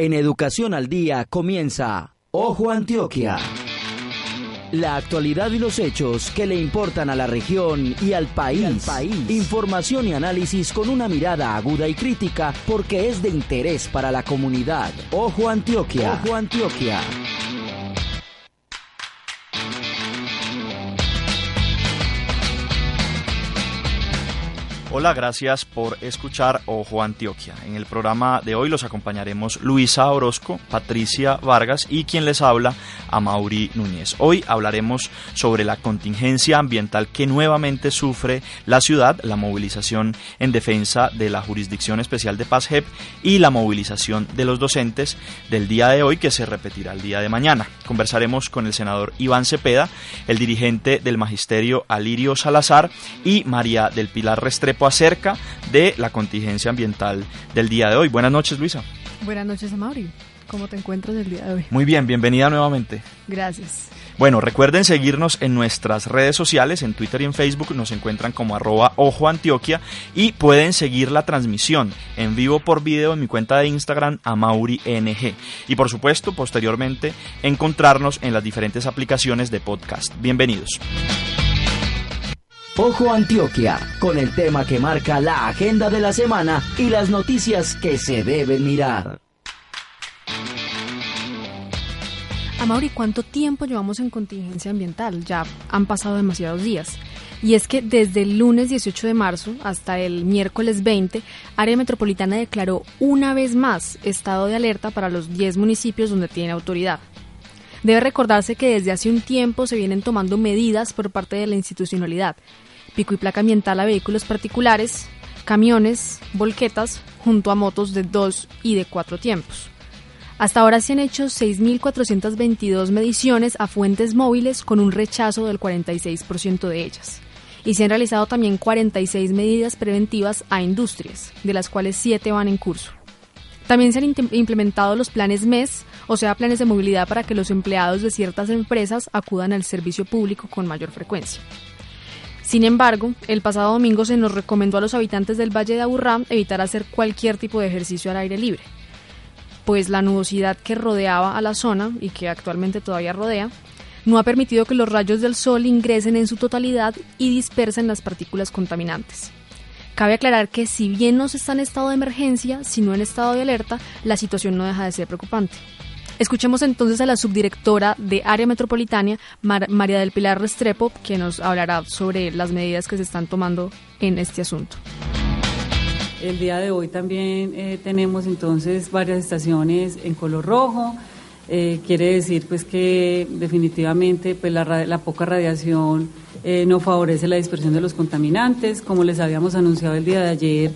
En Educación al Día comienza Ojo Antioquia. La actualidad y los hechos que le importan a la región y al país. Información y análisis con una mirada aguda y crítica porque es de interés para la comunidad. Ojo Antioquia. Ojo Antioquia. Hola, gracias por escuchar Ojo Antioquia. En el programa de hoy los acompañaremos Luisa Orozco, Patricia Vargas y quien les habla, a Mauri Núñez. Hoy hablaremos sobre la contingencia ambiental que nuevamente sufre la ciudad, la movilización en defensa de la Jurisdicción Especial de Paz JEP y la movilización de los docentes del día de hoy que se repetirá el día de mañana. Conversaremos con el senador Iván Cepeda, el dirigente del Magisterio Alirio Salazar y María del Pilar Restrepo acerca de la contingencia ambiental del día de hoy. Buenas noches, Luisa. Buenas noches, Amaury. ¿Cómo te encuentras el día de hoy? Muy bien, bienvenida nuevamente. Gracias. Bueno, recuerden seguirnos en nuestras redes sociales, en Twitter y en Facebook, nos encuentran como arroba ojo Antioquia y pueden seguir la transmisión en vivo por video en mi cuenta de Instagram AmauriNG. Y por supuesto, posteriormente, encontrarnos en las diferentes aplicaciones de podcast. Bienvenidos. Ojo Antioquia, con el tema que marca la agenda de la semana y las noticias que se deben mirar. Amaury, ¿cuánto tiempo llevamos en contingencia ambiental? Ya han pasado demasiados días. Y es que desde el lunes 18 de marzo hasta el miércoles 20, Área Metropolitana declaró una vez más estado de alerta para los 10 municipios donde tiene autoridad. Debe recordarse que desde hace un tiempo se vienen tomando medidas por parte de la institucionalidad, pico y placa ambiental a vehículos particulares, camiones, volquetas, junto a motos de dos y de cuatro tiempos. Hasta ahora se han hecho 6.422 mediciones a fuentes móviles con un rechazo del 46% de ellas. Y se han realizado también 46 medidas preventivas a industrias, de las cuales 7 van en curso. También se han implementado los planes MES, o sea, planes de movilidad para que los empleados de ciertas empresas acudan al servicio público con mayor frecuencia. Sin embargo, el pasado domingo se nos recomendó a los habitantes del Valle de Aburrá evitar hacer cualquier tipo de ejercicio al aire libre, pues la nubosidad que rodeaba a la zona y que actualmente todavía rodea no ha permitido que los rayos del sol ingresen en su totalidad y dispersen las partículas contaminantes. Cabe aclarar que si bien no se está en estado de emergencia, sino en estado de alerta, la situación no deja de ser preocupante. Escuchemos entonces a la subdirectora de Área Metropolitana, María del Pilar Restrepo, que nos hablará sobre las medidas que se están tomando en este asunto. El día de hoy también eh, tenemos entonces varias estaciones en color rojo. Eh, quiere decir pues que definitivamente pues la, poca radiación eh, no favorece la dispersión de los contaminantes. Como les habíamos anunciado el día de ayer,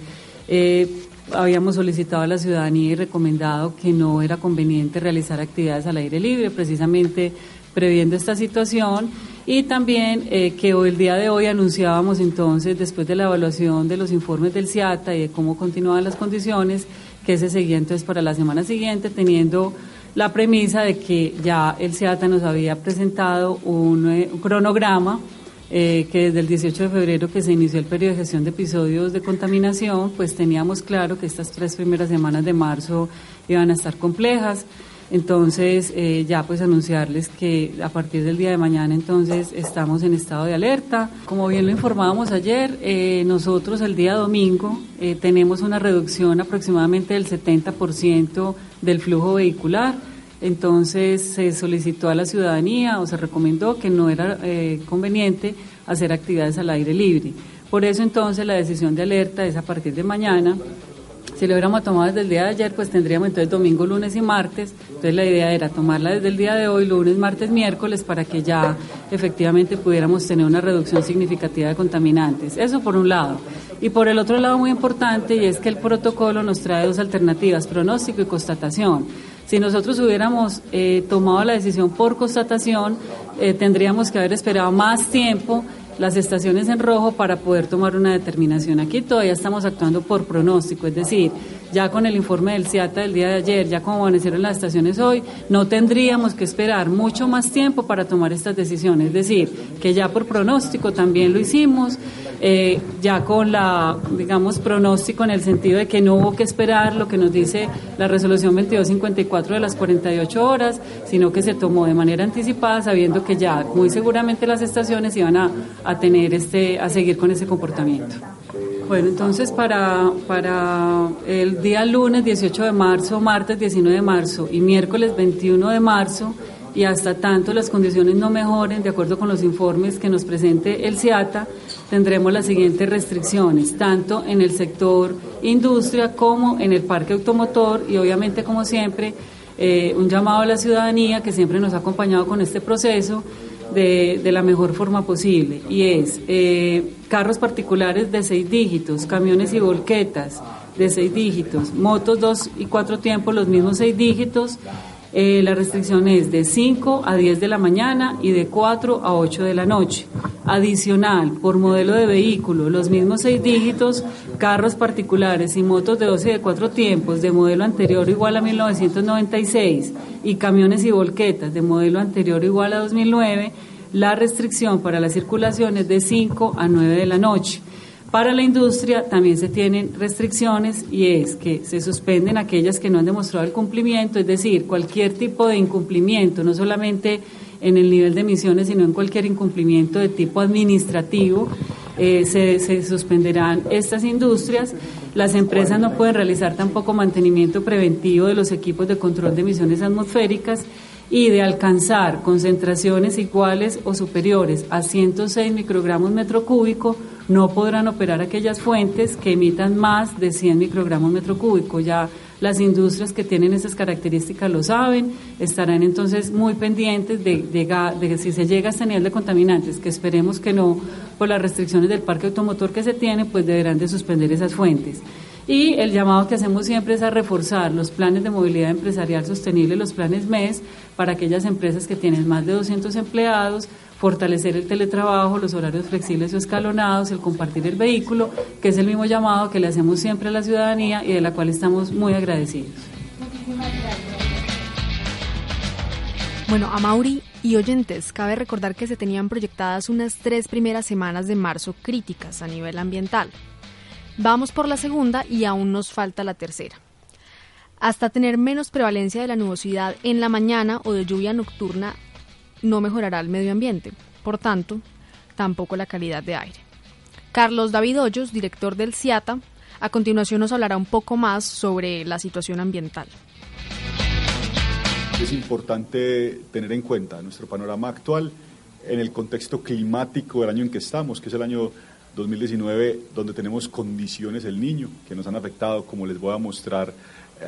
habíamos solicitado a la ciudadanía y recomendado que no era conveniente realizar actividades al aire libre, precisamente previendo esta situación. Y también eh, que hoy, el día de hoy anunciábamos entonces, después de la evaluación de los informes del CIATA y de cómo continuaban las condiciones, que se seguía entonces para la semana siguiente, teniendo la premisa de que ya el CIATA nos había presentado un eh, cronograma eh, que desde el 18 de febrero que se inició el periodo de gestión de episodios de contaminación, pues teníamos claro que estas tres primeras semanas de marzo iban a estar complejas. Entonces, eh, ya pues anunciarles que a partir del día de mañana entonces estamos en estado de alerta. Como bien lo informábamos ayer, eh, nosotros el día domingo tenemos una reducción aproximadamente del 70% del flujo vehicular entonces se solicitó a la ciudadanía o se recomendó que no era eh, conveniente hacer actividades al aire libre. Por eso entonces la decisión de alerta es a partir de mañana. Si lo hubiéramos tomado desde el día de ayer, pues tendríamos entonces domingo, lunes y martes. Entonces la idea era tomarla desde el día de hoy, lunes, martes, miércoles, para que ya efectivamente pudiéramos tener una reducción significativa de contaminantes. Eso por un lado. Y por el otro lado muy importante, y es que el protocolo nos trae dos alternativas, pronóstico y constatación. Si nosotros hubiéramos eh, tomado la decisión por constatación, eh, tendríamos que haber esperado más tiempo las estaciones en rojo para poder tomar una determinación. Aquí todavía estamos actuando por pronóstico, es decir, ya con el informe del CIATA del día de ayer, ya como amanecieron las estaciones hoy, no tendríamos que esperar mucho más tiempo para tomar estas decisiones. Es decir, que ya por pronóstico también lo hicimos. Eh, ya con la, digamos, pronóstico en el sentido de que no hubo que esperar lo que nos dice la resolución 2254 de las 48 horas, sino que se tomó de manera anticipada sabiendo que ya muy seguramente las estaciones iban a, a tener este, a seguir con ese comportamiento. Bueno, entonces para, para el día lunes 18 de marzo, martes 19 de marzo y miércoles 21 de marzo, y hasta tanto las condiciones no mejoren, de acuerdo con los informes que nos presente el CIATA, tendremos las siguientes restricciones, tanto en el sector industria como en el parque automotor y obviamente, como siempre, eh, un llamado a la ciudadanía que siempre nos ha acompañado con este proceso de, la mejor forma posible y es eh, carros particulares de seis dígitos, camiones y volquetas de seis dígitos, motos dos y cuatro tiempos los mismos seis dígitos. Eh, la restricción es de 5 a 10 de la mañana y de 4 a 8 de la noche. Adicional, por modelo de vehículo, los mismos seis dígitos, carros particulares y motos de 12 y de 4 tiempos de modelo anterior igual a 1996 y camiones y volquetas de modelo anterior igual a 2009, la restricción para la circulación es de 5 a 9 de la noche. Para la industria también se tienen restricciones y es que se suspenden aquellas que no han demostrado el cumplimiento, es decir, cualquier tipo de incumplimiento, no solamente en el nivel de emisiones, sino en cualquier incumplimiento de tipo administrativo, eh, se, se suspenderán estas industrias. Las empresas no pueden realizar tampoco mantenimiento preventivo de los equipos de control de emisiones atmosféricas y de alcanzar concentraciones iguales o superiores a 106 microgramos metro cúbico, no podrán operar aquellas fuentes que emitan más de 100 microgramos metro cúbico. Ya las industrias que tienen esas características lo saben, estarán entonces muy pendientes de, de, si se llega a este nivel de contaminantes, que esperemos que no, por las restricciones del parque automotor que se tiene, pues deberán de suspender esas fuentes. Y el llamado que hacemos siempre es a reforzar los planes de movilidad empresarial sostenible, los planes MES, para aquellas empresas que tienen más de 200 empleados, fortalecer el teletrabajo, los horarios flexibles o escalonados, el compartir el vehículo, que es el mismo llamado que le hacemos siempre a la ciudadanía y de la cual estamos muy agradecidos. Bueno, a Mauri y oyentes, cabe recordar que se tenían proyectadas unas tres primeras semanas de marzo críticas a nivel ambiental. Vamos por la segunda y aún nos falta la tercera. Hasta tener menos prevalencia de la nubosidad en la mañana o de lluvia nocturna no mejorará el medio ambiente, por tanto, tampoco la calidad de aire. Carlos David Hoyos, director del CIATA, a continuación nos hablará un poco más sobre la situación ambiental. Es importante tener en cuenta nuestro panorama actual en el contexto climático del año en que estamos, que es el año 2019, donde tenemos condiciones del niño que nos han afectado, como les voy a mostrar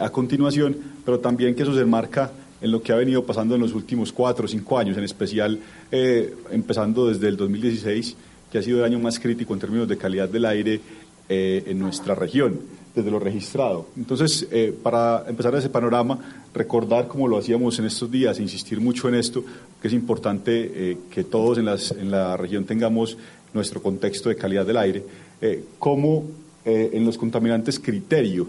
a continuación, pero también que eso se enmarca en lo que ha venido pasando en los últimos cuatro o cinco años, en especial eh, empezando desde el 2016, que ha sido el año más crítico en términos de calidad del aire eh, en nuestra región, desde lo registrado. Entonces, eh, para empezar ese panorama, recordar como lo hacíamos en estos días, insistir mucho en esto, que es importante que todos en, las, en la región tengamos nuestro contexto de calidad del aire, como en los contaminantes criterio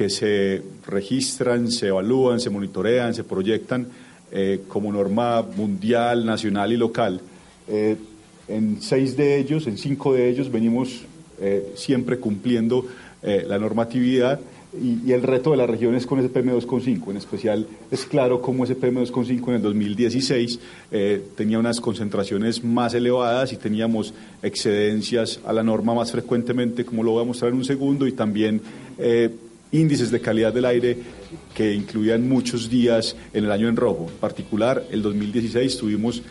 que se registran, se evalúan, se monitorean, se proyectan eh, como norma mundial, nacional y local. en seis de ellos, en cinco de ellos, venimos siempre cumpliendo la normatividad y, el reto de la región es con ese PM2,5. En especial es claro cómo ese PM2,5 en el 2016 eh, tenía unas concentraciones más elevadas y teníamos excedencias a la norma más frecuentemente, como lo voy a mostrar en un segundo, y también eh, índices de calidad del aire que incluían muchos días en el año en rojo. En particular, el 2016 tuvimos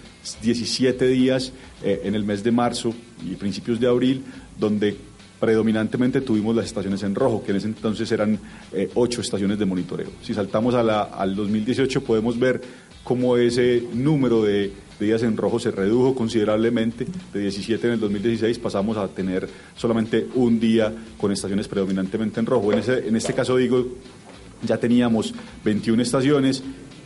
17 días eh, en el mes de marzo y principios de abril, donde predominantemente tuvimos las estaciones en rojo, que en ese entonces eran eh, ocho estaciones de monitoreo. Si saltamos a la, al 2018 podemos ver cómo ese número de, días en rojo se redujo considerablemente. De 17 en el 2016 pasamos a tener solamente un día con estaciones predominantemente en rojo. En, ese, en este caso digo, ya teníamos 21 estaciones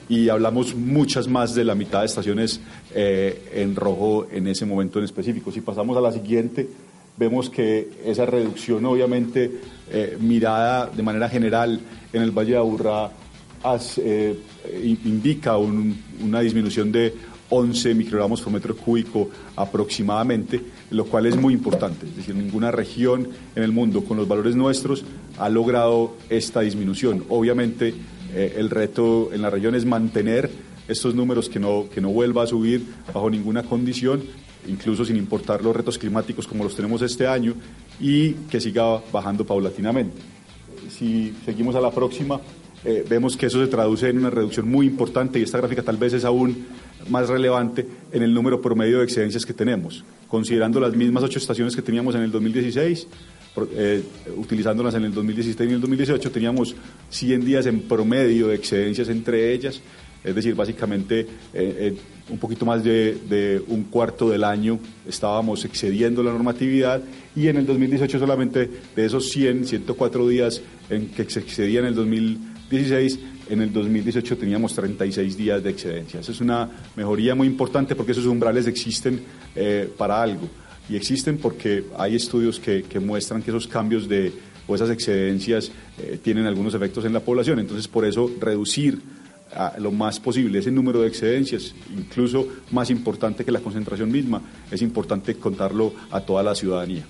y hablamos muchas más de la mitad de estaciones eh, en rojo en ese momento en específico. Si pasamos a la siguiente, vemos que esa reducción obviamente eh, mirada de manera general en el Valle de Aburrá eh, indica una disminución de 11 microgramos por metro cúbico aproximadamente, lo cual es muy importante. Es decir, ninguna región en el mundo con los valores nuestros ha logrado esta disminución. Obviamente, eh, el reto en la región es mantener estos números que no, que no vuelva a subir bajo ninguna condición, incluso sin importar los retos climáticos como los tenemos este año, y que siga bajando paulatinamente. Si seguimos a la próxima, eh, vemos que eso se traduce en una reducción muy importante y esta gráfica tal vez es aún más relevante en el número promedio de excedencias que tenemos. Considerando las mismas ocho estaciones que teníamos en el 2016, eh, utilizándolas en el 2017 y el 2018, teníamos 100 días en promedio de excedencias entre ellas, es decir, básicamente eh, un poquito más de, un cuarto del año estábamos excediendo la normatividad y en el 2018 solamente de esos 100, 104 días en que se excedía en el 2016, en el 2018 teníamos 36 días de excedencia. Esa es una mejoría muy importante porque esos umbrales existen eh, para algo y existen porque hay estudios que, que, muestran que esos cambios de o esas excedencias eh, tienen algunos efectos en la población. Entonces, por eso reducir a lo más posible ese número de excedencias, incluso más importante que la concentración misma, es importante contarlo a toda la ciudadanía.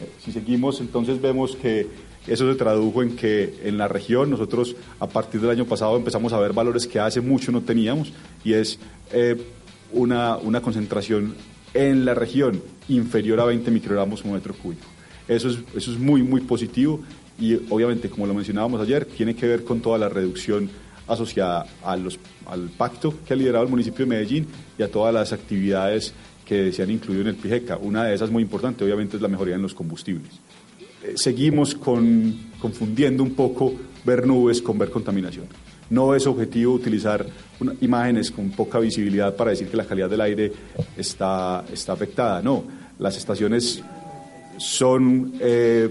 Eh, si seguimos, entonces vemos que eso se tradujo en que en la región nosotros a partir del año pasado empezamos a ver valores que hace mucho no teníamos y es eh, una, una concentración en la región inferior a 20 microgramos por metro cúbico. Eso es, eso es muy, muy positivo y obviamente, como lo mencionábamos ayer, tiene que ver con toda la reducción asociada al pacto que ha liderado el municipio de Medellín y a todas las actividades que se han incluido en el PIGECA. Una de esas muy importante, obviamente, es la mejoría en los combustibles. Eh, seguimos con, confundiendo un poco ver nubes con ver contaminación. No es objetivo utilizar imágenes con poca visibilidad para decir que la calidad del aire está, está afectada. No, las estaciones son eh,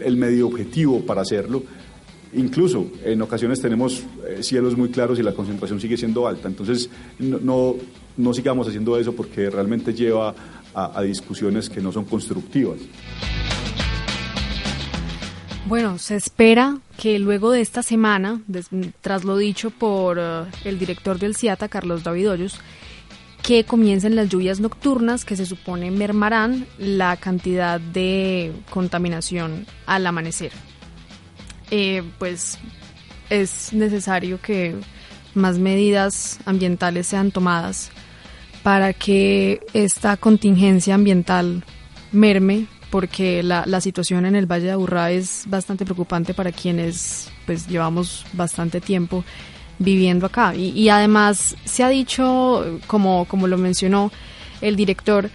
el medio objetivo para hacerlo Incluso en ocasiones tenemos eh, cielos muy claros y la concentración sigue siendo alta. Entonces, no, no, sigamos haciendo eso porque realmente lleva a, discusiones que no son constructivas. Bueno, se espera que luego de esta semana, tras lo dicho por eh, el director del CIATA, Carlos David Hoyos, que comiencen las lluvias nocturnas que se supone mermarán la cantidad de contaminación al amanecer. Eh, pues es necesario que más medidas ambientales sean tomadas para que esta contingencia ambiental merme, porque la, la, situación en el Valle de Aburrá es bastante preocupante para quienes pues llevamos bastante tiempo viviendo acá. Y, además se ha dicho, como, como lo mencionó el director,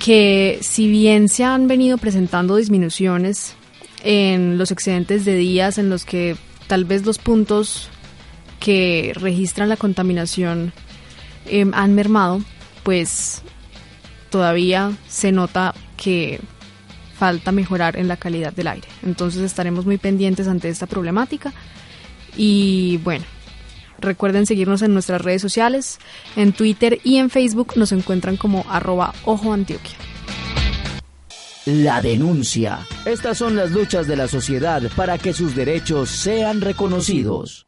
que si bien se han venido presentando disminuciones en los excedentes de días en los que tal vez los puntos que registran la contaminación em, han mermado, pues todavía se nota que falta mejorar en la calidad del aire. Entonces estaremos muy pendientes ante esta problemática y bueno, recuerden seguirnos en nuestras redes sociales, en Twitter y en Facebook nos encuentran como arroba ojo Antioquia. La denuncia. Estas son las luchas de la sociedad para que sus derechos sean reconocidos.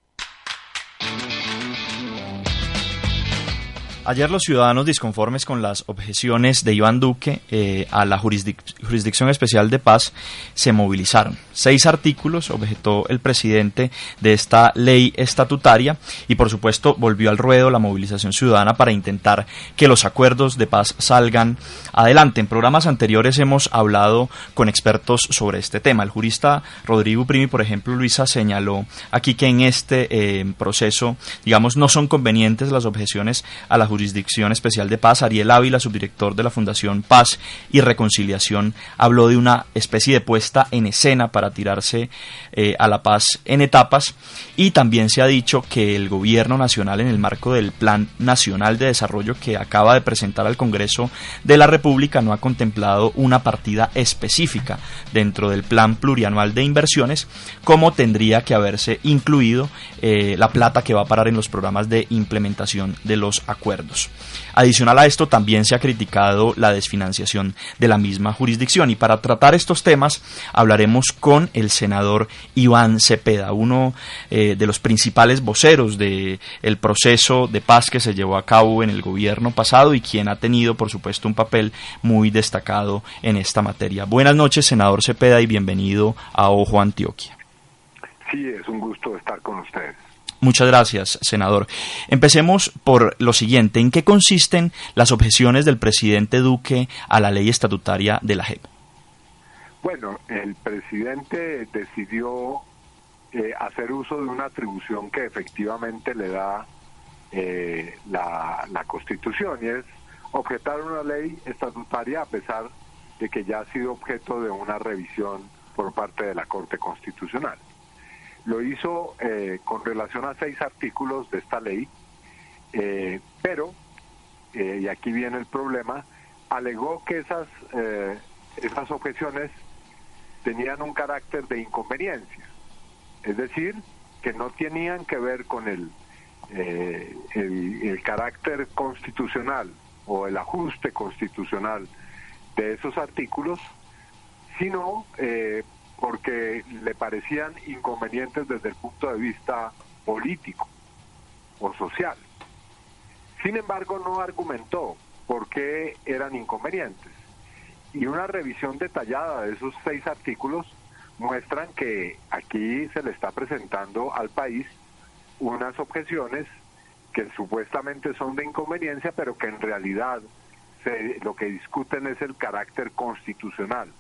Ayer los ciudadanos disconformes con las objeciones de Iván Duque eh, a la Jurisdicción Especial de Paz se movilizaron. Seis artículos objetó el presidente de esta ley estatutaria y por supuesto volvió al ruedo la movilización ciudadana para intentar que los acuerdos de paz salgan adelante. En programas anteriores hemos hablado con expertos sobre este tema. El jurista Rodrigo Primi, por ejemplo, Luisa señaló aquí que en este eh, proceso, digamos, no son convenientes las objeciones a la Jurisdicción Jurisdicción Especial de Paz, Ariel Ávila, subdirector de la Fundación Paz y Reconciliación, habló de una especie de puesta en escena para tirarse eh, a la paz en etapas y también se ha dicho que el Gobierno Nacional en el marco del Plan Nacional de Desarrollo que acaba de presentar al Congreso de la República no ha contemplado una partida específica dentro del Plan Plurianual de Inversiones como tendría que haberse incluido eh, la plata que va a parar en los programas de implementación de los acuerdos. Adicional a esto, también se ha criticado la desfinanciación de la misma jurisdicción. Y para tratar estos temas, hablaremos con el senador Iván Cepeda, uno eh, de los principales voceros del el proceso de paz que se llevó a cabo en el gobierno pasado y quien ha tenido, por supuesto, un papel muy destacado en esta materia. Buenas noches, senador Cepeda, y bienvenido a Ojo Antioquia. Sí, es un gusto estar con ustedes. Muchas gracias, senador. Empecemos por lo siguiente. ¿En qué consisten las objeciones del presidente Duque a la ley estatutaria de la JEP? Bueno, el presidente decidió eh, hacer uso de una atribución que efectivamente le da eh, la, la Constitución y es objetar una ley estatutaria a pesar de que ya ha sido objeto de una revisión por parte de la Corte Constitucional. Lo hizo eh, con relación a seis artículos de esta ley, eh, pero, eh, y aquí viene el problema, alegó que esas, esas objeciones tenían un carácter de inconveniencia, es decir, que no tenían que ver con el, el, el carácter constitucional o el ajuste constitucional de esos artículos, sino eh, porque le parecían inconvenientes desde el punto de vista político o social. Sin embargo, no argumentó por qué eran inconvenientes. Y una revisión detallada de esos seis artículos muestran que aquí se le está presentando al país unas objeciones que supuestamente son de inconveniencia, pero que en realidad lo que discuten es el carácter constitucional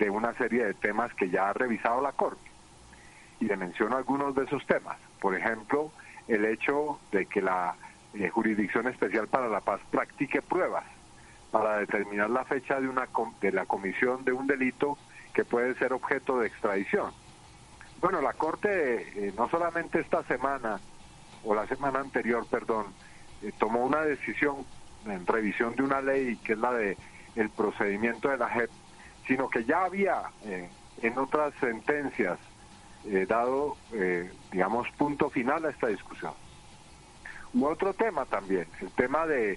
de una serie de temas que ya ha revisado la Corte. Y le menciono algunos de esos temas. Por ejemplo, el hecho de que la eh, Jurisdicción Especial para la Paz practique pruebas para determinar la fecha de, una, de la comisión de un delito que puede ser objeto de extradición. Bueno, la Corte eh, no solamente esta semana, o la semana anterior, perdón, eh, tomó una decisión en revisión de una ley que es la de el procedimiento de la JEP sino que ya había eh, en otras sentencias eh, dado, eh, digamos, punto final a esta discusión. U otro tema también, el tema de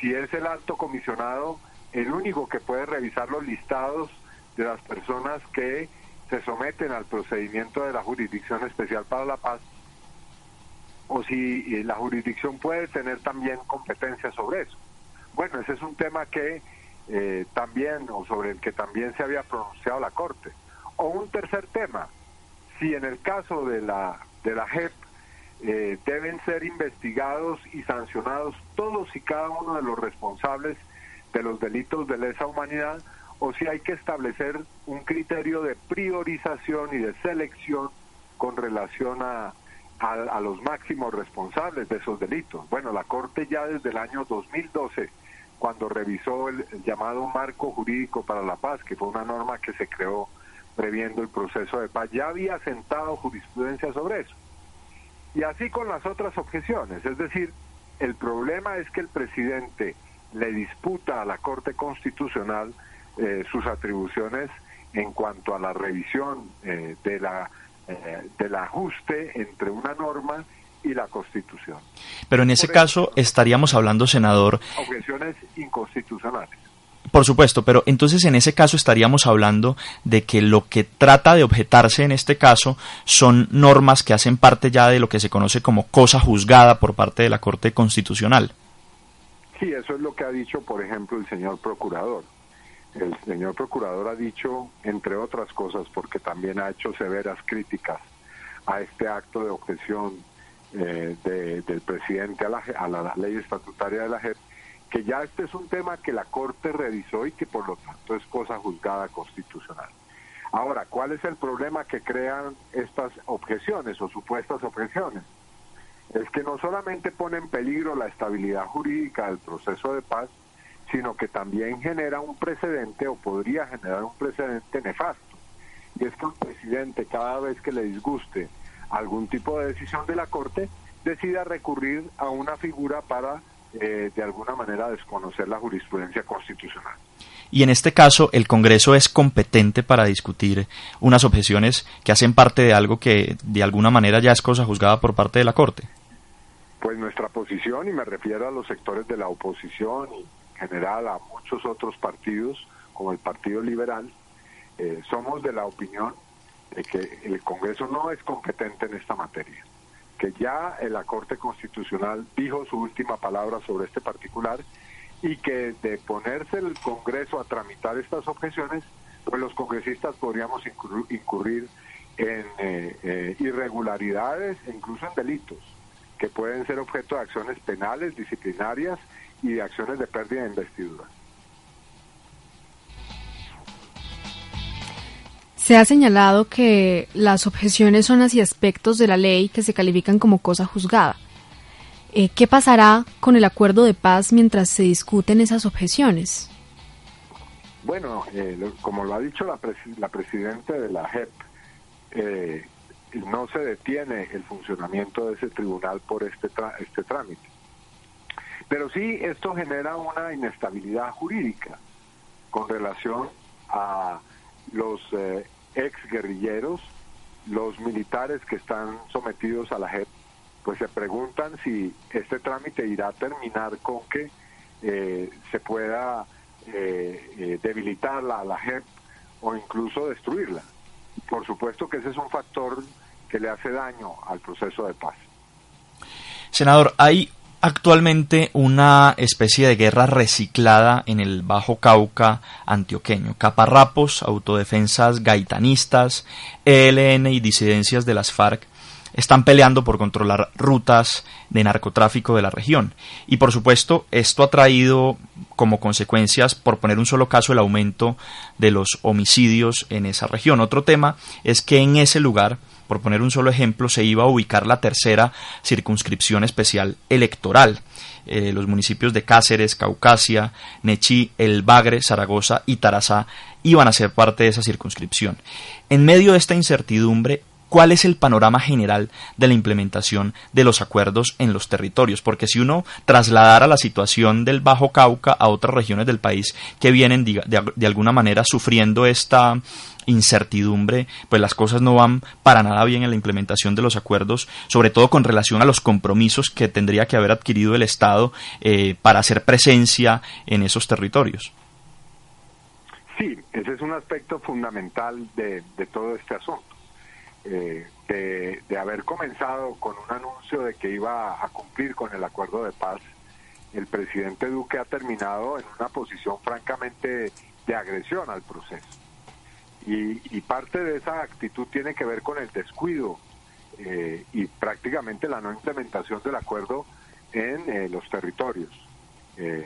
si es el alto comisionado el único que puede revisar los listados de las personas que se someten al procedimiento de la Jurisdicción Especial para la Paz, o si la jurisdicción puede tener también competencia sobre eso. Bueno, ese es un tema que eh, también o sobre el que también se había pronunciado la Corte. O un tercer tema, si en el caso de la, de la JEP eh, deben ser investigados y sancionados todos y cada uno de los responsables de los delitos de lesa humanidad o si hay que establecer un criterio de priorización y de selección con relación a, a los máximos responsables de esos delitos. Bueno, la Corte ya desde el año 2012 cuando revisó el, llamado marco jurídico para la paz, que fue una norma que se creó previendo el proceso de paz, ya había sentado jurisprudencia sobre eso. Y así con las otras objeciones, es decir, el problema es que el presidente le disputa a la Corte Constitucional eh, sus atribuciones en cuanto a la revisión eh, de la eh, del ajuste entre una norma y la Constitución. Pero en ese caso estaríamos hablando, senador... Objeciones inconstitucionales. Por supuesto, pero entonces en ese caso estaríamos hablando de que lo que trata de objetarse en este caso son normas que hacen parte ya de lo que se conoce como cosa juzgada por parte de la Corte Constitucional. Sí, eso es lo que ha dicho, por ejemplo, el señor procurador. El señor procurador ha dicho, entre otras cosas, porque también ha hecho severas críticas a este acto de objeción eh, del presidente a la, a la ley estatutaria de la JEP, que ya este es un tema que la Corte revisó y que por lo tanto es cosa juzgada constitucional. Ahora, ¿cuál es el problema que crean estas objeciones o supuestas objeciones? Es que no solamente pone en peligro la estabilidad jurídica del proceso de paz, sino que también genera un precedente o podría generar un precedente nefasto. Y es que un presidente cada vez que le disguste algún tipo de decisión de la Corte, decida recurrir a una figura para, eh, de alguna manera, desconocer la jurisprudencia constitucional. Y en este caso, el Congreso es competente para discutir unas objeciones que hacen parte de algo que de alguna manera ya es cosa juzgada por parte de la Corte. Pues nuestra posición, y me refiero a los sectores de la oposición y en general a muchos otros partidos, como el Partido Liberal, eh, somos de la opinión de que el Congreso no es competente en esta materia, que ya la Corte Constitucional dijo su última palabra sobre este particular y que de ponerse el Congreso a tramitar estas objeciones, pues los congresistas podríamos incurrir en eh, eh, irregularidades e incluso en delitos que pueden ser objeto de acciones penales, disciplinarias y de acciones de pérdida de investidura. Se ha señalado que las objeciones son hacia aspectos de la ley que se califican como cosa juzgada. Eh, ¿Qué pasará con el acuerdo de paz mientras se discuten esas objeciones? Bueno, eh, como lo ha dicho la, la presidenta de la JEP, eh, no se detiene el funcionamiento de ese tribunal por este, este trámite. Pero sí, esto genera una inestabilidad jurídica con relación a los eh, ex guerrilleros, los militares que están sometidos a la JEP, pues se preguntan si este trámite irá a terminar con que eh, se pueda eh, debilitar la, la JEP o incluso destruirla. Por supuesto que ese es un factor que le hace daño al proceso de paz. Senador, hay actualmente una especie de guerra reciclada en el Bajo Cauca antioqueño. Caparrapos, autodefensas gaitanistas, ELN y disidencias de las FARC están peleando por controlar rutas de narcotráfico de la región. Y por supuesto, esto ha traído como consecuencias, por poner un solo caso, el aumento de los homicidios en esa región. Otro tema es que en ese lugar, por poner un solo ejemplo, se iba a ubicar la tercera circunscripción especial electoral. Eh, los municipios de Cáceres, Caucasia, Nechí, El Bagre, Zaragoza y Tarazá iban a ser parte de esa circunscripción. En medio de esta incertidumbre, cuál es el panorama general de la implementación de los acuerdos en los territorios, porque si uno trasladara la situación del Bajo Cauca a otras regiones del país que vienen de, alguna manera sufriendo esta incertidumbre, pues las cosas no van para nada bien en la implementación de los acuerdos, sobre todo con relación a los compromisos que tendría que haber adquirido el Estado eh, para hacer presencia en esos territorios. Sí, ese es un aspecto fundamental de todo este asunto. Eh, de, haber comenzado con un anuncio de que iba a cumplir con el acuerdo de paz, el presidente Duque ha terminado en una posición francamente de agresión al proceso. Y, parte de esa actitud tiene que ver con el descuido eh, y prácticamente la no implementación del acuerdo en eh, los territorios.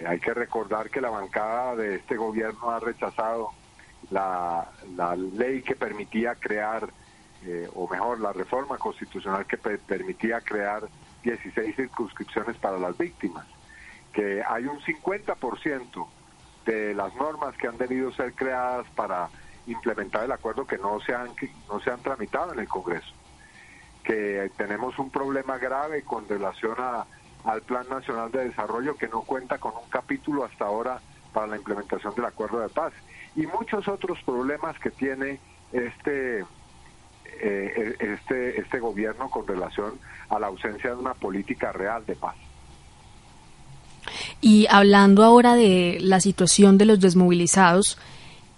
hay que recordar que la bancada de este gobierno ha rechazado la, ley que permitía crear eh, o mejor, la reforma constitucional que permitía crear 16 circunscripciones para las víctimas, que hay un 50% de las normas que han debido ser creadas para implementar el acuerdo que no se han, no se han tramitado en el Congreso, que tenemos un problema grave con relación a, al Plan Nacional de Desarrollo que no cuenta con un capítulo hasta ahora para la implementación del acuerdo de paz y muchos otros problemas que tiene este eh, este, este gobierno con relación a la ausencia de una política real de paz. Y hablando ahora de la situación de los desmovilizados,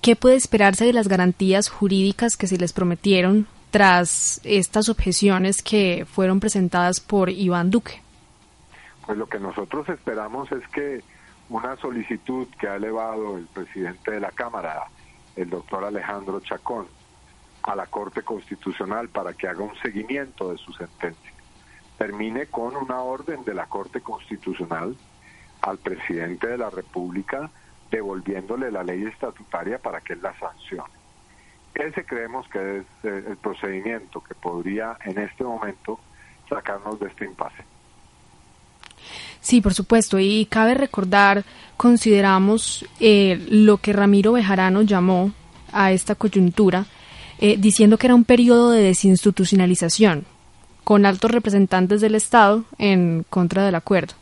¿qué puede esperarse de las garantías jurídicas que se les prometieron tras estas objeciones que fueron presentadas por Iván Duque? Pues lo que nosotros esperamos es que una solicitud que ha elevado el presidente de la Cámara, el doctor Alejandro Chacón, a la Corte Constitucional para que haga un seguimiento de su sentencia. Termine con una orden de la Corte Constitucional al presidente de la República devolviéndole la ley estatutaria para que él la sancione. Ese creemos que es eh, el procedimiento que podría en este momento sacarnos de este impasse. Sí, por supuesto, y cabe recordar, consideramos eh, lo que Ramiro Bejarano llamó a esta coyuntura eh, diciendo que era un periodo de desinstitucionalización, con altos representantes del Estado en contra del acuerdo.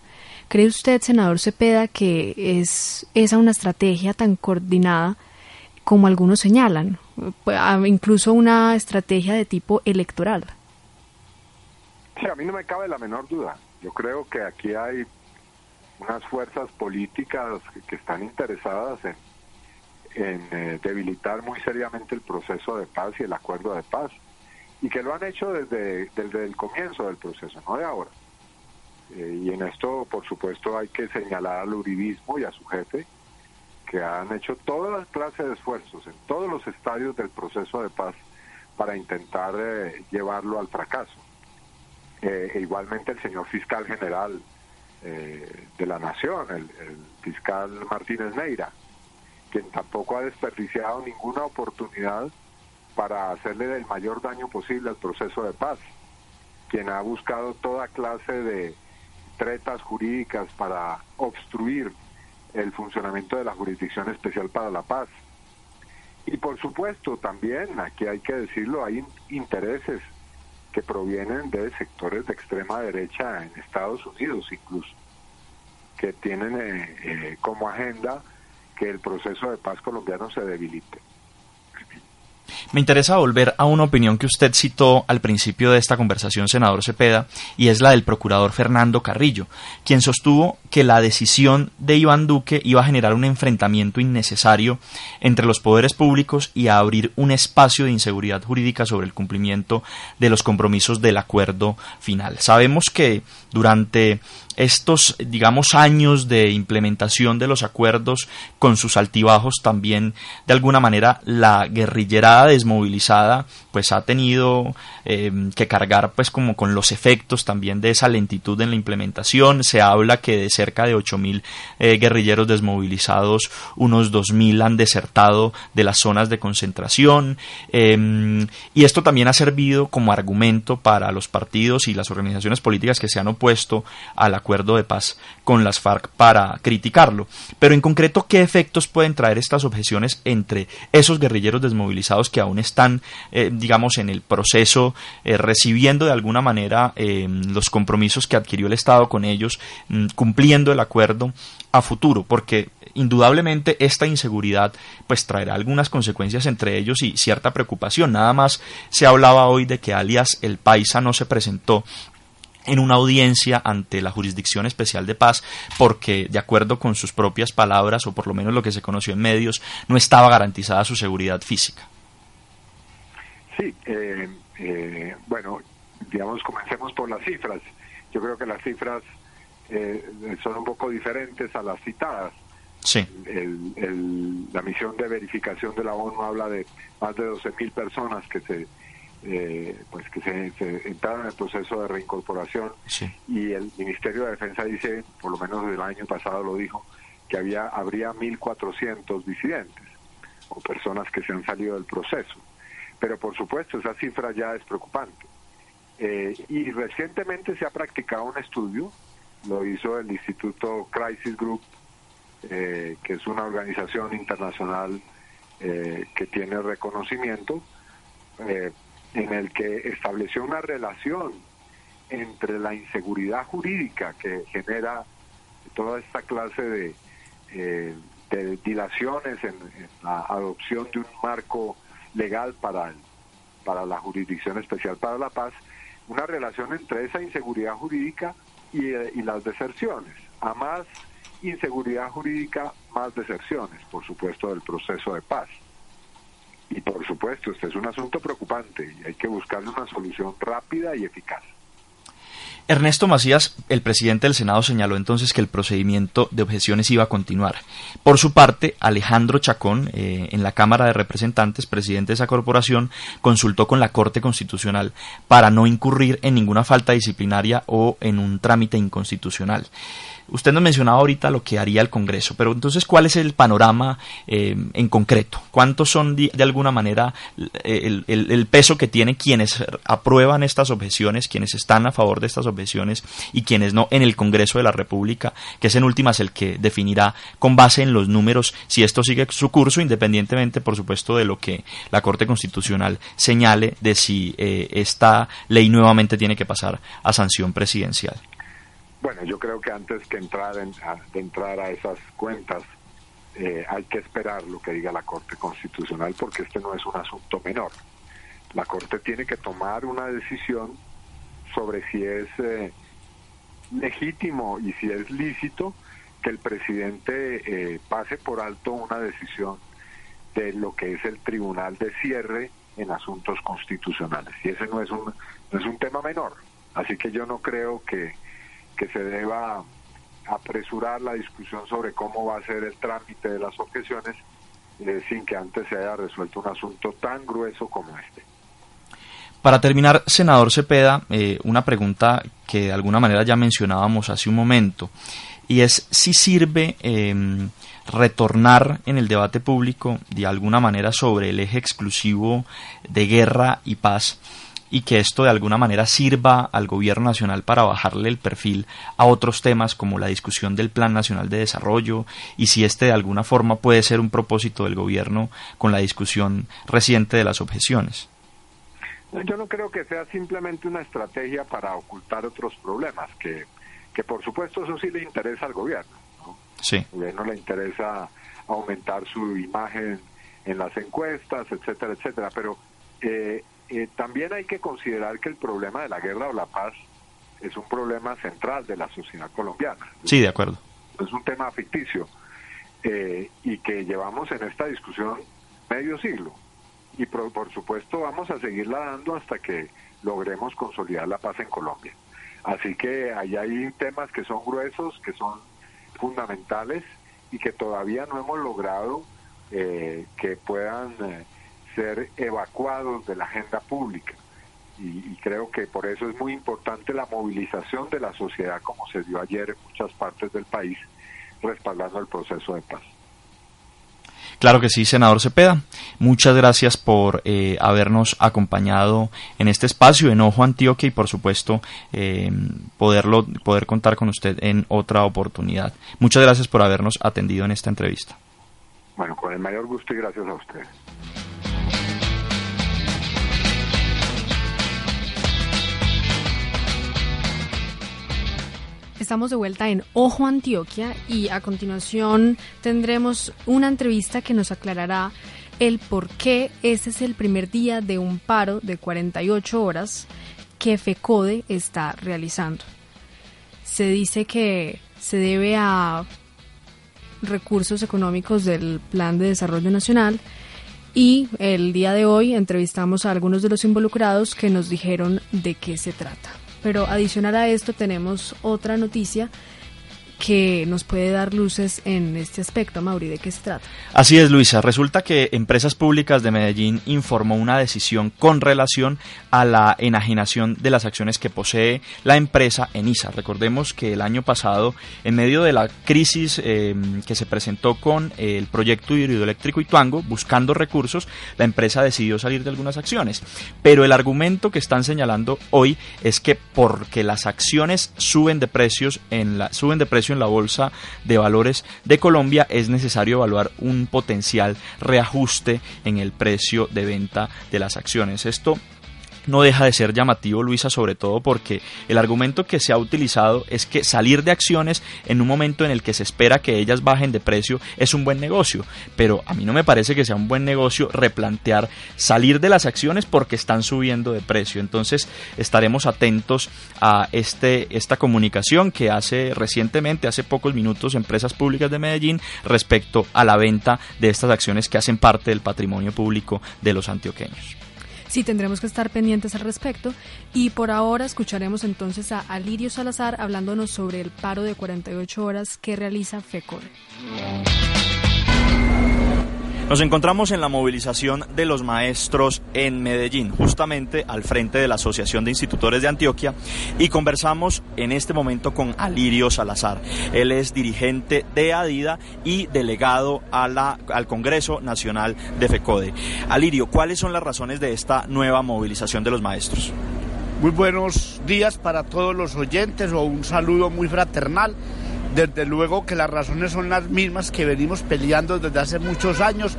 ¿Cree usted, senador Cepeda, que es esa una estrategia tan coordinada como algunos señalan? Incluso una estrategia de tipo electoral. Sí, a mí no me cabe la menor duda. Yo creo que aquí hay unas fuerzas políticas que, están interesadas en, en eh, debilitar muy seriamente el proceso de paz y el acuerdo de paz, y que lo han hecho desde, desde el comienzo del proceso, no de ahora. Eh, y en esto, por supuesto, hay que señalar al uribismo y a su jefe, que han hecho todas las clases de esfuerzos en todos los estadios del proceso de paz para intentar eh, llevarlo al fracaso. Eh, e igualmente el señor fiscal general de la Nación, el, el fiscal Martínez Neira, quien tampoco ha desperdiciado ninguna oportunidad para hacerle el mayor daño posible al proceso de paz, quien ha buscado toda clase de tretas jurídicas para obstruir el funcionamiento de la Jurisdicción Especial para la Paz. Y por supuesto también, aquí hay que decirlo, hay intereses que provienen de sectores de extrema derecha en Estados Unidos incluso, que tienen eh, eh, como agenda que el proceso de paz colombiano se debilite. Me interesa volver a una opinión que usted citó al principio de esta conversación, senador Cepeda, y es la del procurador Fernando Carrillo, quien sostuvo que la decisión de Iván Duque iba a generar un enfrentamiento innecesario entre los poderes públicos y a abrir un espacio de inseguridad jurídica sobre el cumplimiento de los compromisos del acuerdo final. Sabemos que durante estos, digamos, años de implementación de los acuerdos con sus altibajos también, de alguna manera, la guerrillerada desmovilizada, pues ha tenido eh, que cargar, pues, como con los efectos también de esa lentitud en la implementación. Se habla que de cerca de 8.000 eh, guerrilleros desmovilizados, unos 2.000 han desertado de las zonas de concentración. Em, y esto también ha servido como argumento para los partidos y las organizaciones políticas que se han opuesto a la acuerdo de paz con las FARC para criticarlo. Pero en concreto, ¿qué efectos pueden traer estas objeciones entre esos guerrilleros desmovilizados que aún están, eh, digamos, en el proceso, eh, recibiendo de alguna manera eh, los compromisos que adquirió el Estado con ellos, mm, el acuerdo a futuro? Porque indudablemente esta inseguridad pues traerá algunas consecuencias entre ellos y cierta preocupación. Nada más se hablaba hoy de que alias el Paisa no se presentó en una audiencia ante la Jurisdicción Especial de Paz porque, de acuerdo con sus propias palabras, o por lo menos lo que se conoció en medios, no estaba garantizada su seguridad física. Sí, eh, eh, bueno, digamos, comencemos por las cifras. Yo creo que las cifras eh, son un poco diferentes a las citadas. Sí. la misión de verificación de la ONU habla de más de 12.000 personas que se eh, pues que se, entraron en el proceso de reincorporación y el Ministerio de Defensa dice, por lo menos el año pasado lo dijo, que había habría 1.400 disidentes o personas que se han salido del proceso. Pero por supuesto esa cifra ya es preocupante. Eh, y recientemente se ha practicado un estudio, lo hizo el Instituto Crisis Group, eh, que es una organización internacional que tiene reconocimiento en el que estableció una relación entre la inseguridad jurídica que genera toda esta clase de, eh, dilaciones en, la adopción de un marco legal para, para la Jurisdicción Especial para la Paz, una relación entre esa inseguridad jurídica y, y las deserciones. A más inseguridad jurídica, más deserciones, por supuesto, del proceso de paz. Y por supuesto, este es un asunto preocupante y hay que buscarle una solución rápida y eficaz. Ernesto Macías, el presidente del Senado, señaló entonces que el procedimiento de objeciones iba a continuar. Por su parte, Alejandro Chacón, eh, en la Cámara de Representantes, presidente de esa corporación, consultó con la Corte Constitucional para no incurrir en ninguna falta disciplinaria o en un trámite inconstitucional. Usted nos mencionaba ahorita lo que haría el Congreso, pero entonces, ¿cuál es el panorama eh, en concreto? ¿Cuántos son de, alguna manera el, el, peso que tienen quienes aprueban estas objeciones, quienes están a favor de estas objeciones y quienes no en el Congreso de la República, que es en últimas el que definirá con base en los números si esto sigue su curso, independientemente, por supuesto, de lo que la Corte Constitucional señale de si eh, esta ley nuevamente tiene que pasar a sanción presidencial? Bueno, yo creo que antes que entrar en, a, de entrar a esas cuentas, eh, hay que esperar lo que diga la Corte Constitucional porque este no es un asunto menor. La Corte tiene que tomar una decisión sobre si es eh, legítimo y si es lícito que el presidente eh, pase por alto una decisión de lo que es el tribunal de cierre en asuntos constitucionales. Y ese no es un, no es un tema menor. Así que yo no creo que, que se deba apresurar la discusión sobre cómo va a ser el trámite de las objeciones eh, sin que antes se haya resuelto un asunto tan grueso como este. Para terminar, senador Cepeda, eh, una pregunta que de alguna manera ya mencionábamos hace un momento, y es si sirve em, retornar en el debate público de alguna manera sobre el eje exclusivo de guerra y paz y que esto de alguna manera sirva al gobierno nacional para bajarle el perfil a otros temas como la discusión del Plan Nacional de Desarrollo y si este de alguna forma puede ser un propósito del gobierno con la discusión reciente de las objeciones. Yo no creo que sea simplemente una estrategia para ocultar otros problemas, que, que por supuesto eso sí le interesa al gobierno. Sí. Al gobierno le interesa aumentar su imagen en las encuestas, etcétera, etcétera. Pero eh, eh, también hay que considerar que el problema de la guerra o la paz es un problema central de la sociedad colombiana. Sí, de acuerdo. Es un tema ficticio eh, y que llevamos en esta discusión medio siglo y por, supuesto vamos a seguirla dando hasta que logremos consolidar la paz en Colombia. Así que ahí hay temas que son gruesos, que son fundamentales y que todavía no hemos logrado eh, que puedan eh, ser evacuados de la agenda pública. y, creo que por eso es muy importante la movilización de la sociedad como se dio ayer en muchas partes del país, respaldando el proceso de paz. Claro que sí, senador Cepeda. Muchas gracias por eh, habernos acompañado en este espacio en Ojo Antioquia y por supuesto eh, poderlo, poder contar con usted en otra oportunidad. Muchas gracias por habernos atendido en esta entrevista. Bueno, con el mayor gusto y gracias a usted. Estamos de vuelta en Ojo Antioquia y a continuación tendremos una entrevista que nos aclarará el por qué ese es el primer día de un paro de 48 horas que FECODE está realizando. Se dice que se debe a recursos económicos del Plan de Desarrollo Nacional y el día de hoy entrevistamos a algunos de los involucrados que nos dijeron de qué se trata. Pero adicional a esto tenemos otra noticia que nos puede dar luces en este aspecto. Mauri, ¿de qué se trata? Así es, Luisa. Resulta que Empresas Públicas de Medellín informó una decisión con relación a la enajenación de las acciones que posee la empresa ENISA. Recordemos que el año pasado, en medio de la crisis em, que se presentó con el proyecto hidroeléctrico Ituango, buscando recursos, la empresa decidió salir de algunas acciones. Pero el argumento que están señalando hoy es que porque las acciones suben de precios en la suben de precios en la Bolsa de Valores de Colombia, es necesario evaluar un potencial reajuste en el precio de venta de las acciones. Esto no deja de ser llamativo, Luisa, sobre todo porque el argumento que se ha utilizado es que salir de acciones en un momento en el que se espera que ellas bajen de precio es un buen negocio, pero a mí no me parece que sea un buen negocio replantear salir de las acciones porque están subiendo de precio. Entonces estaremos atentos a este, esta comunicación que hace recientemente, hace pocos minutos, Empresas Públicas de Medellín respecto a la venta de estas acciones que hacen parte del patrimonio público de los antioqueños sí tendremos que estar pendientes al respecto. Y por ahora escucharemos entonces a Alirio Salazar hablándonos sobre el paro de 48 horas que realiza FECOR. Nos encontramos en la movilización de los maestros en Medellín, justamente al frente de la Asociación de Institutores de Antioquia, y conversamos en este momento con Alirio Salazar. Él es dirigente de ADIDA y delegado al Congreso Nacional de FECODE. Alirio, ¿cuáles son las razones de esta nueva movilización de los maestros? Muy buenos días para todos los oyentes o un saludo muy fraternal desde luego que las razones son las mismas que venimos peleando desde hace muchos años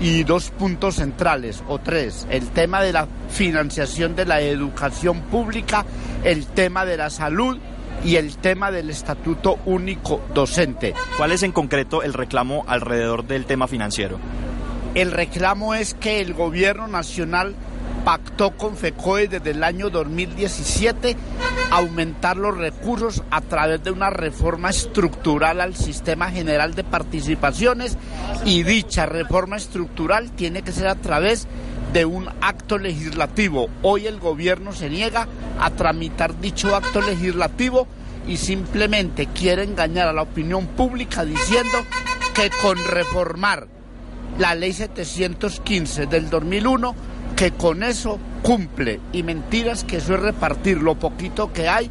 y dos puntos centrales o tres. El tema de la financiación de la educación pública, el tema de la salud y el tema del estatuto único docente. ¿Cuál es en concreto el reclamo alrededor del tema financiero? El reclamo es que el gobierno nacional pactó con FECOE desde el año 2017 aumentar los recursos a través de una reforma estructural al sistema general de participaciones y dicha reforma estructural tiene que ser a través de un acto legislativo. Hoy el gobierno se niega a tramitar dicho acto legislativo y simplemente quiere engañar a la opinión pública diciendo que con reformar la ley 715 del 2001, que con eso cumple. Y mentiras que eso es repartir lo poquito que hay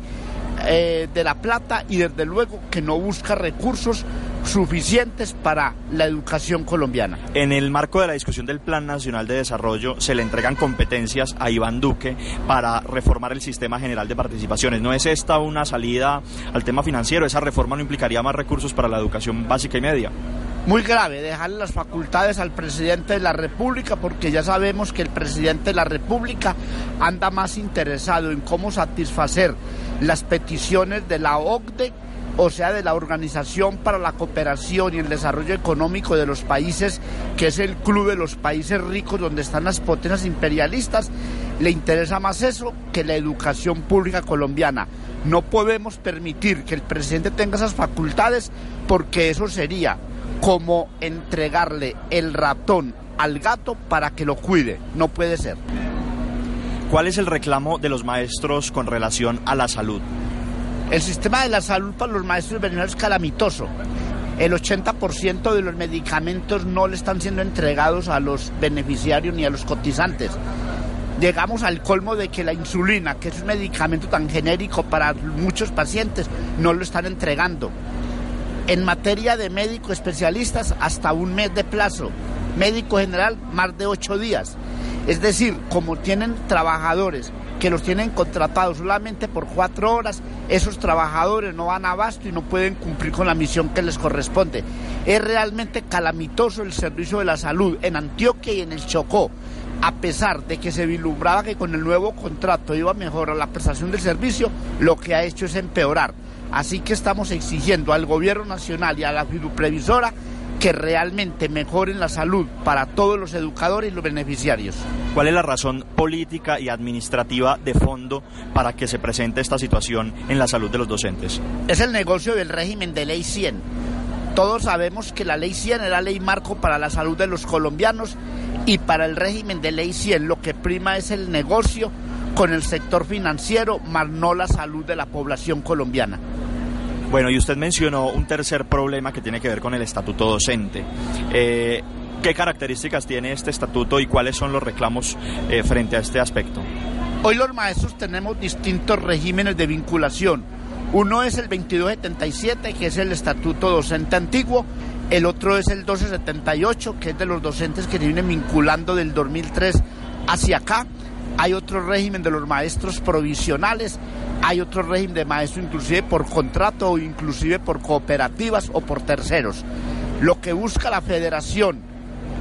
eh, de la plata y desde luego que no busca recursos suficientes para la educación colombiana. En el marco de la discusión del Plan Nacional de Desarrollo se le entregan competencias a Iván Duque para reformar el sistema general de participaciones. ¿No es esta una salida al tema financiero? ¿Esa reforma no implicaría más recursos para la educación básica y media? Muy grave dejarle las facultades al presidente de la República porque ya sabemos que el presidente de la República anda más interesado en cómo satisfacer las peticiones de la OCDE o sea, de la Organización para la Cooperación y el Desarrollo Económico de los Países, que es el club de los países ricos donde están las potencias imperialistas, le interesa más eso que la educación pública colombiana. No podemos permitir que el presidente tenga esas facultades porque eso sería como entregarle el ratón al gato para que lo cuide. No puede ser. ¿Cuál es el reclamo de los maestros con relación a la salud? El sistema de la salud para los maestros veterinarios es calamitoso. El 80% de los medicamentos no le están siendo entregados a los beneficiarios ni a los cotizantes. Llegamos al colmo de que la insulina, que es un medicamento tan genérico para muchos pacientes, no lo están entregando. En materia de médicos especialistas, hasta un mes de plazo. Médico general, más de ocho días. Es decir, como tienen trabajadores que los tienen contratados solamente por cuatro horas, esos trabajadores no van a abasto y no pueden cumplir con la misión que les corresponde. Es realmente calamitoso el servicio de la salud en Antioquia y en el Chocó. A pesar de que se vislumbraba que con el nuevo contrato iba a mejorar la prestación del servicio, lo que ha hecho es empeorar. Así que estamos exigiendo al gobierno nacional y a la previsora que realmente mejoren la salud para todos los educadores y los beneficiarios. ¿Cuál es la razón política y administrativa de fondo para que se presente esta situación en la salud de los docentes? Es el negocio del régimen de ley 100. Todos sabemos que la ley 100 era ley marco para la salud de los colombianos y para el régimen de ley 100 lo que prima es el negocio con el sector financiero, más no la salud de la población colombiana. Bueno, y usted mencionó un tercer problema que tiene que ver con el estatuto docente. Eh, ¿Qué características tiene este estatuto y cuáles son los reclamos eh, frente a este aspecto? Hoy los maestros tenemos distintos regímenes de vinculación. Uno es el 2277, que es el estatuto docente antiguo. El otro es el 1278, que es de los docentes que se vienen vinculando del 2003 hacia acá. Hay otro régimen de los maestros provisionales hay otro régimen de maestro inclusive por contrato o inclusive por cooperativas o por terceros. Lo que busca la federación,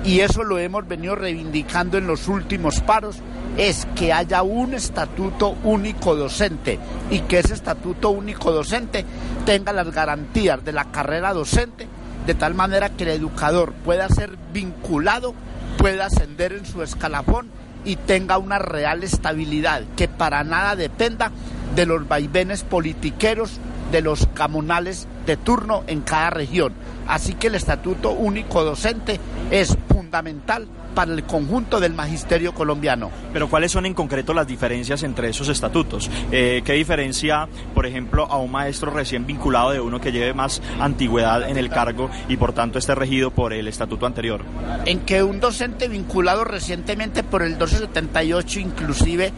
y eso lo hemos venido reivindicando en los últimos paros, es que haya un estatuto único docente y que ese estatuto único docente tenga las garantías de la carrera docente de tal manera que el educador pueda ser vinculado, pueda ascender en su escalafón y tenga una real estabilidad, que para nada dependa de los vaivenes politiqueros de los camonales de turno en cada región. Así que el Estatuto Único Docente es fundamental para el conjunto del magisterio colombiano. Pero ¿cuáles son en concreto las diferencias entre esos estatutos? Eh, ¿Qué diferencia, por ejemplo, a un maestro recién vinculado de uno que lleve más antigüedad en el cargo y por tanto esté regido por el estatuto anterior? En que un docente vinculado recientemente por el 1278 inclusive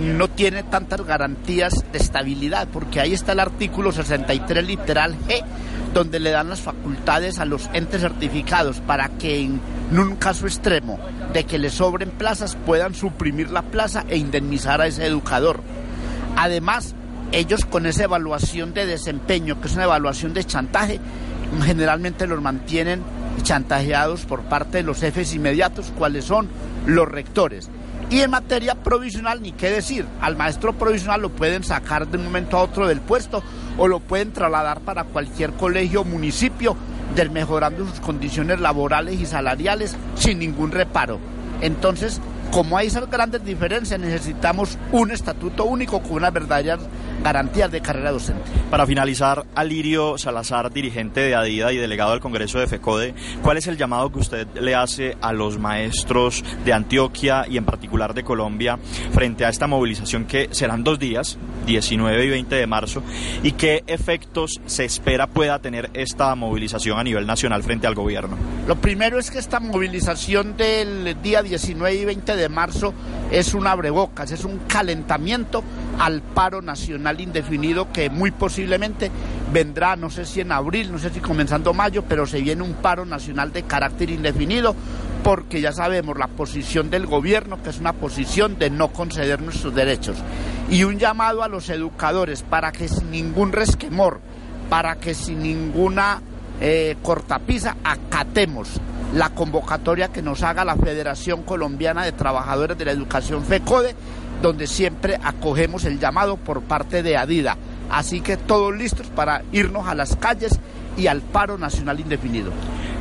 no tiene tantas garantías de estabilidad, porque ahí está el artículo 63 literal G, donde le dan las facultades a los entes certificados para que en un caso extremo de que le sobren plazas puedan suprimir la plaza e indemnizar a ese educador. Además, ellos con esa evaluación de desempeño, que es una evaluación de chantaje, generalmente los mantienen chantajeados por parte de los jefes inmediatos, cuáles son los rectores. Y en materia provisional, ni qué decir, al maestro provisional lo pueden sacar de un momento a otro del puesto o lo pueden trasladar para cualquier colegio o municipio, mejorando sus condiciones laborales y salariales sin ningún reparo. Entonces, como hay esas grandes diferencias, necesitamos un estatuto único con unas verdaderas garantías de carrera docente. Para finalizar, Alirio Salazar, dirigente de ADIDA y delegado del Congreso de FECODE, ¿cuál es el llamado que usted le hace a los maestros de Antioquia y en particular de Colombia frente a esta movilización que serán dos días, 19 y 20 de marzo, y qué efectos se espera pueda tener esta movilización a nivel nacional frente al gobierno? Lo primero es que esta movilización del día 19 y 20 de marzo es un abrebocas, es un calentamiento al paro nacional indefinido que muy posiblemente vendrá, no sé si en abril, no sé si comenzando mayo, pero se viene un paro nacional de carácter indefinido porque ya sabemos la posición del gobierno, que es una posición de no conceder nuestros derechos. Y un llamado a los educadores para que sin ningún resquemor, para que sin ninguna eh, cortapisa acatemos la convocatoria que nos haga la Federación Colombiana de Trabajadores de la Educación FECODE, donde siempre acogemos el llamado por parte de ADIDA. Así que todos listos para irnos a las calles y al paro nacional indefinido.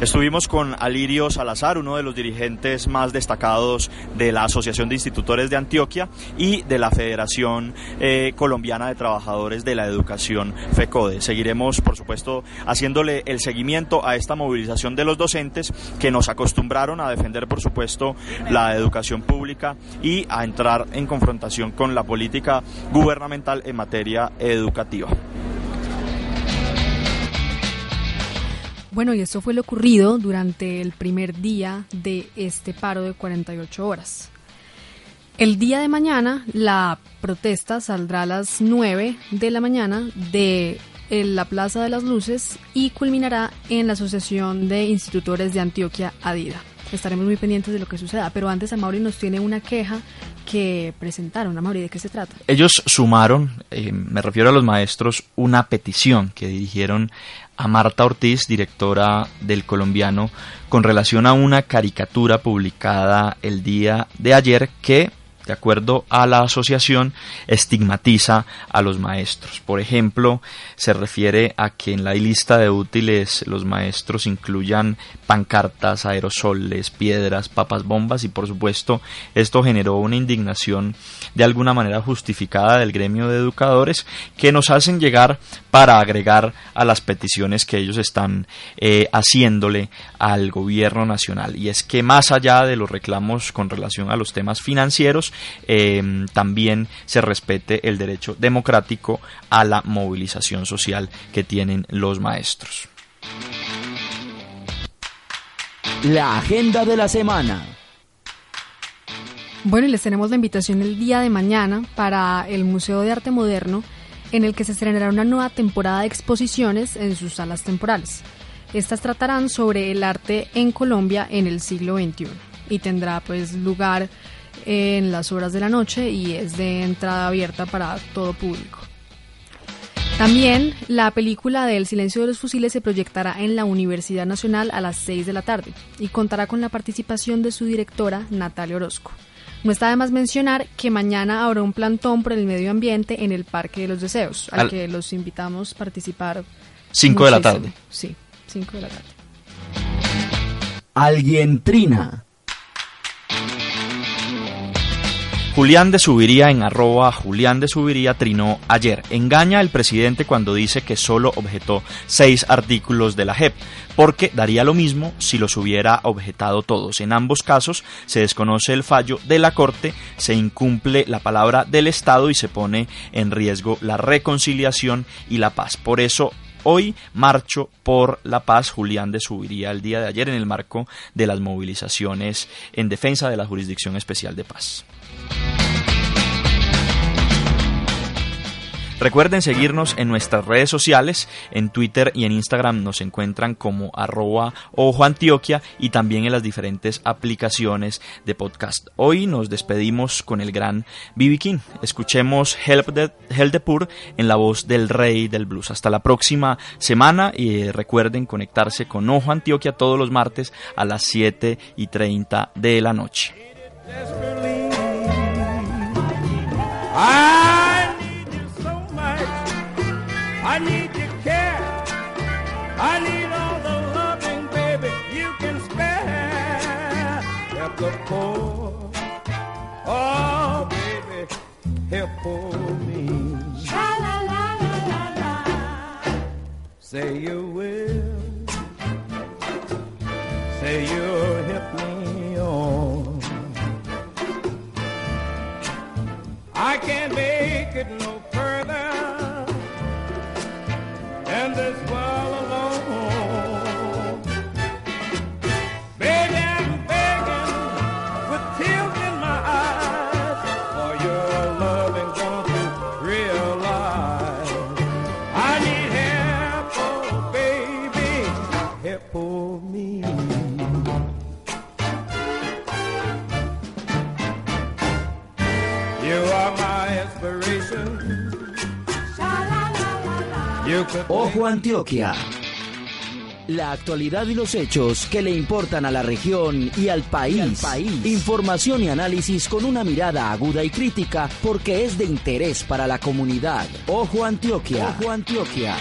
Estuvimos con Alirio Salazar, uno de los dirigentes más destacados de la Asociación de Institutores de Antioquia y de la Federación eh, Colombiana de Trabajadores de la Educación FECODE. Seguiremos, por supuesto, haciéndole el seguimiento a esta movilización de los docentes que nos acostumbraron a defender, por supuesto, la educación pública y a entrar en confrontación con la política gubernamental en materia educativa. Bueno, y esto fue lo ocurrido durante el primer día de este paro de 48 horas. El día de mañana la protesta saldrá a las 9 de la mañana de la Plaza de las Luces y culminará en la Asociación de Institutores de Antioquia, ADIDA. Estaremos muy pendientes de lo que suceda, pero antes Amaury nos tiene una queja que presentaron. Amaury, ¿de qué se trata? Ellos sumaron, eh, me refiero a los maestros, una petición que dirigieron a Marta Ortiz, directora del colombiano, con relación a una caricatura publicada el día de ayer que de acuerdo a la asociación, estigmatiza a los maestros. Por ejemplo, se refiere a que en la lista de útiles los maestros incluyan pancartas, aerosoles, piedras, papas bombas y por supuesto esto generó una indignación de alguna manera justificada del gremio de educadores que nos hacen llegar para agregar a las peticiones que ellos están eh, haciéndole al gobierno nacional. Y es que más allá de los reclamos con relación a los temas financieros, eh, también se respete el derecho democrático a la movilización social que tienen los maestros. La agenda de la semana. Bueno, y les tenemos la invitación el día de mañana para el Museo de Arte Moderno, en el que se estrenará una nueva temporada de exposiciones en sus salas temporales. Estas tratarán sobre el arte en Colombia en el siglo XXI y tendrá pues lugar en las horas de la noche y es de entrada abierta para todo público. También la película de El silencio de los fusiles se proyectará en la Universidad Nacional a las 6 de la tarde y contará con la participación de su directora Natalia Orozco. No está de más mencionar que mañana habrá un plantón por el medio ambiente en el Parque de los Deseos, al, que los invitamos a participar. 5 de la tarde. Sí, 5 de la tarde. Alguien trina. Julián de Subiría en arroba Julián de Subiría trinó ayer. Engaña al presidente cuando dice que solo objetó seis artículos de la JEP, porque daría lo mismo si los hubiera objetado todos. En ambos casos se desconoce el fallo de la Corte, se incumple la palabra del Estado y se pone en riesgo la reconciliación y la paz. Por eso Hoy marcho por la paz. Julián de Subiría el día de ayer en el marco de las movilizaciones en defensa de la Jurisdicción Especial de Paz. Recuerden seguirnos en nuestras redes sociales, en Twitter y en Instagram nos encuentran como arroba ojo y también en las diferentes aplicaciones de podcast. Hoy nos despedimos con el gran B.B. King. Escuchemos Help the, Help the Poor en la voz del rey del blues. Hasta la próxima semana y recuerden conectarse con Ojo Antioquia todos los martes a las 7 y 30 de la noche. Antioquia. La actualidad y los hechos que le importan a la región y al país. Información y análisis con una mirada aguda y crítica porque es de interés para la comunidad. Ojo Antioquia. Ojo Antioquia.